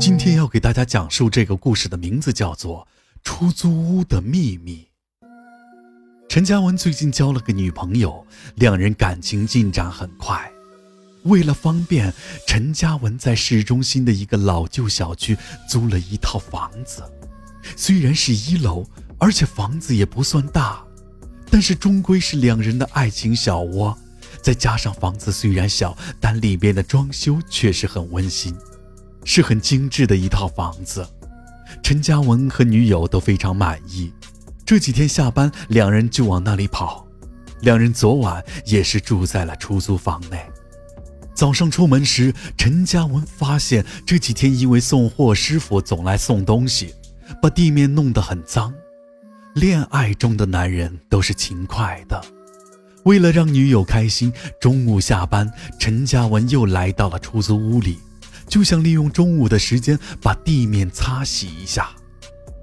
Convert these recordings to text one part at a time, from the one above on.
今天要给大家讲述这个故事的名字叫做《出租屋的秘密》。陈嘉文最近交了个女朋友，两人感情进展很快。为了方便，陈嘉文在市中心的一个老旧小区租了一套房子，虽然是一楼，而且房子也不算大，但是终归是两人的爱情小窝。再加上房子虽然小，但里边的装修却是很温馨。是很精致的一套房子，陈嘉文和女友都非常满意。这几天下班，两人就往那里跑。两人昨晚也是住在了出租房内。早上出门时，陈嘉文发现这几天因为送货师傅总来送东西，把地面弄得很脏。恋爱中的男人都是勤快的。为了让女友开心，中午下班，陈嘉文又来到了出租屋里。就想利用中午的时间把地面擦洗一下。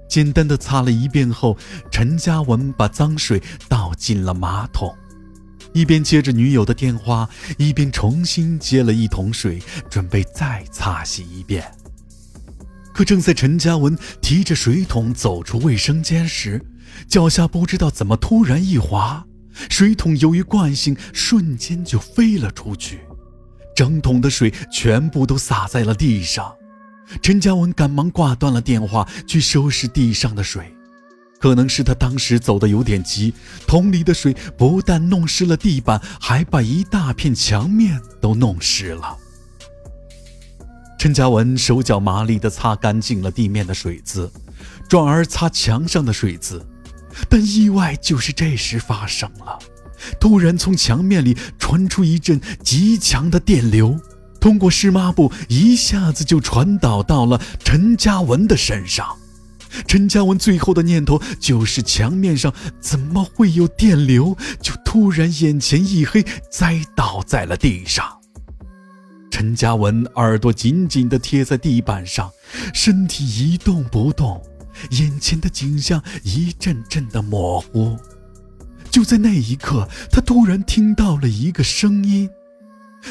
简单的擦了一遍后，陈嘉文把脏水倒进了马桶，一边接着女友的电话，一边重新接了一桶水，准备再擦洗一遍。可正在陈嘉文提着水桶走出卫生间时，脚下不知道怎么突然一滑，水桶由于惯性瞬间就飞了出去。整桶的水全部都洒在了地上，陈嘉文赶忙挂断了电话，去收拾地上的水。可能是他当时走的有点急，桶里的水不但弄湿了地板，还把一大片墙面都弄湿了。陈嘉文手脚麻利地擦干净了地面的水渍，转而擦墙上的水渍，但意外就是这时发生了。突然，从墙面里传出一阵极强的电流，通过湿抹布一下子就传导到了陈嘉文的身上。陈嘉文最后的念头就是墙面上怎么会有电流？就突然眼前一黑，栽倒在了地上。陈嘉文耳朵紧紧地贴在地板上，身体一动不动，眼前的景象一阵阵的模糊。就在那一刻，他突然听到了一个声音，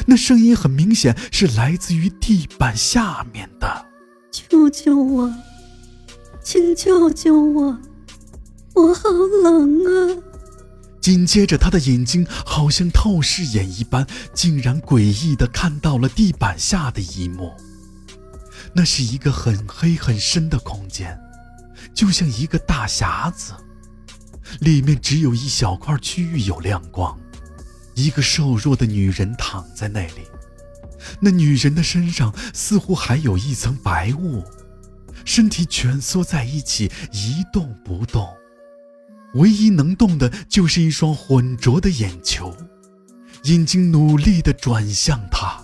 那声音很明显是来自于地板下面的：“救救我，请救救我，我好冷啊！”紧接着，他的眼睛好像透视眼一般，竟然诡异的看到了地板下的一幕。那是一个很黑很深的空间，就像一个大匣子。里面只有一小块区域有亮光，一个瘦弱的女人躺在那里，那女人的身上似乎还有一层白雾，身体蜷缩在一起一动不动，唯一能动的就是一双浑浊的眼球，眼睛努力地转向他，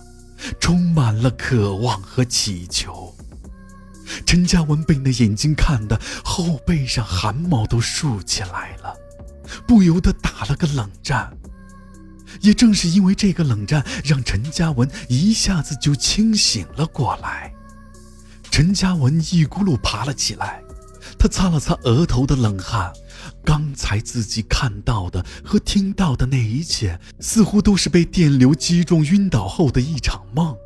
充满了渴望和祈求。陈嘉文被那眼睛看的后背上汗毛都竖起来了，不由得打了个冷战。也正是因为这个冷战，让陈嘉文一下子就清醒了过来。陈嘉文一咕噜爬了起来，他擦了擦额头的冷汗，刚才自己看到的和听到的那一切，似乎都是被电流击中晕倒后的一场梦。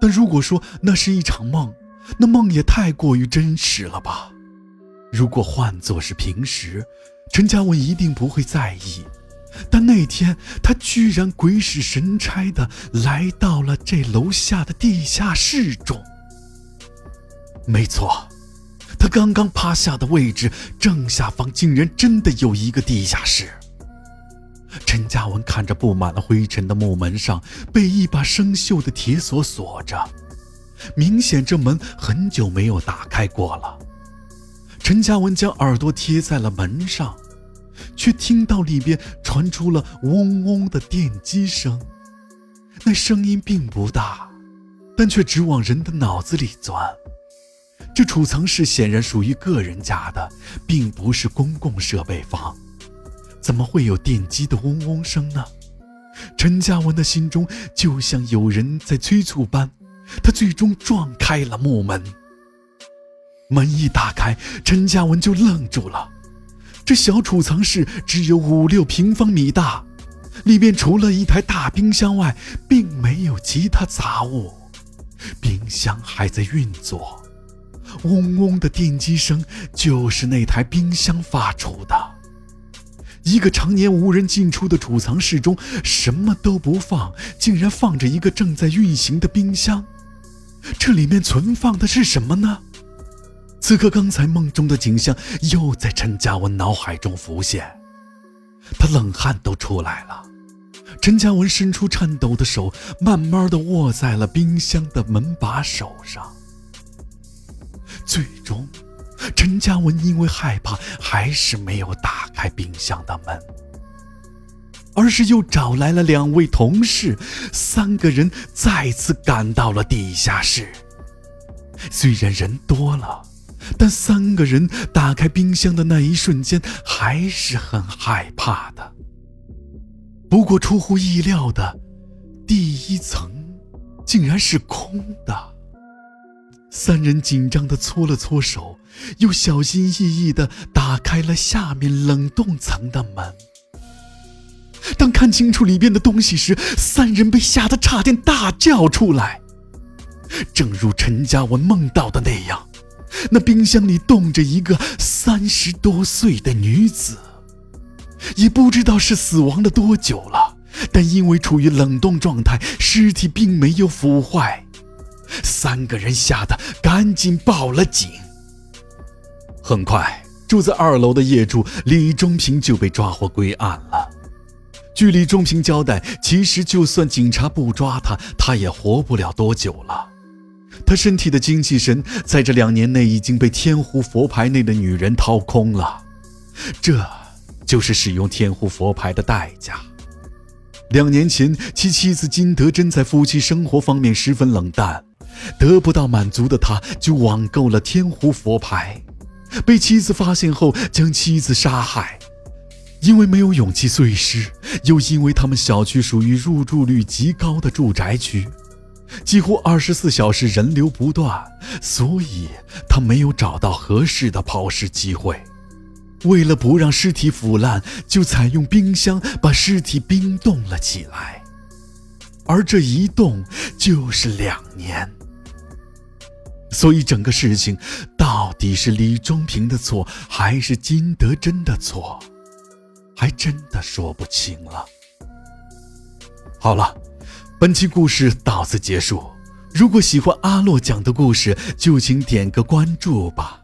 但如果说那是一场梦，那梦也太过于真实了吧？如果换作是平时，陈嘉文一定不会在意。但那天他居然鬼使神差的来到了这楼下的地下室中。没错，他刚刚趴下的位置正下方竟然真的有一个地下室。陈嘉文看着布满了灰尘的木门上被一把生锈的铁锁锁着。明显这门很久没有打开过了。陈嘉文将耳朵贴在了门上，却听到里边传出了嗡嗡的电击声。那声音并不大，但却直往人的脑子里钻。这储藏室显然属于个人家的，并不是公共设备房，怎么会有电击的嗡嗡声呢？陈嘉文的心中就像有人在催促般。他最终撞开了木门，门一打开，陈嘉文就愣住了。这小储藏室只有五六平方米大，里面除了一台大冰箱外，并没有其他杂物。冰箱还在运作，嗡嗡的电击声就是那台冰箱发出的。一个常年无人进出的储藏室中，什么都不放，竟然放着一个正在运行的冰箱。这里面存放的是什么呢？此刻，刚才梦中的景象又在陈嘉文脑海中浮现，他冷汗都出来了。陈嘉文伸出颤抖的手，慢慢的握在了冰箱的门把手上。最终。陈嘉文因为害怕，还是没有打开冰箱的门，而是又找来了两位同事，三个人再次赶到了地下室。虽然人多了，但三个人打开冰箱的那一瞬间，还是很害怕的。不过出乎意料的，第一层竟然是空的。三人紧张地搓了搓手，又小心翼翼地打开了下面冷冻层的门。当看清楚里边的东西时，三人被吓得差点大叫出来。正如陈嘉文梦到的那样，那冰箱里冻着一个三十多岁的女子，也不知道是死亡了多久了，但因为处于冷冻状态，尸体并没有腐坏。三个人吓得赶紧报了警。很快，住在二楼的业主李忠平就被抓获归案了。据李忠平交代，其实就算警察不抓他，他也活不了多久了。他身体的精气神在这两年内已经被天湖佛牌内的女人掏空了，这就是使用天湖佛牌的代价。两年前，其妻子金德珍在夫妻生活方面十分冷淡。得不到满足的他，就网购了天湖佛牌，被妻子发现后将妻子杀害。因为没有勇气碎尸，又因为他们小区属于入住率极高的住宅区，几乎二十四小时人流不断，所以他没有找到合适的抛尸机会。为了不让尸体腐烂，就采用冰箱把尸体冰冻了起来，而这一冻就是两年。所以，整个事情到底是李忠平的错，还是金德珍的错，还真的说不清了。好了，本期故事到此结束。如果喜欢阿洛讲的故事，就请点个关注吧。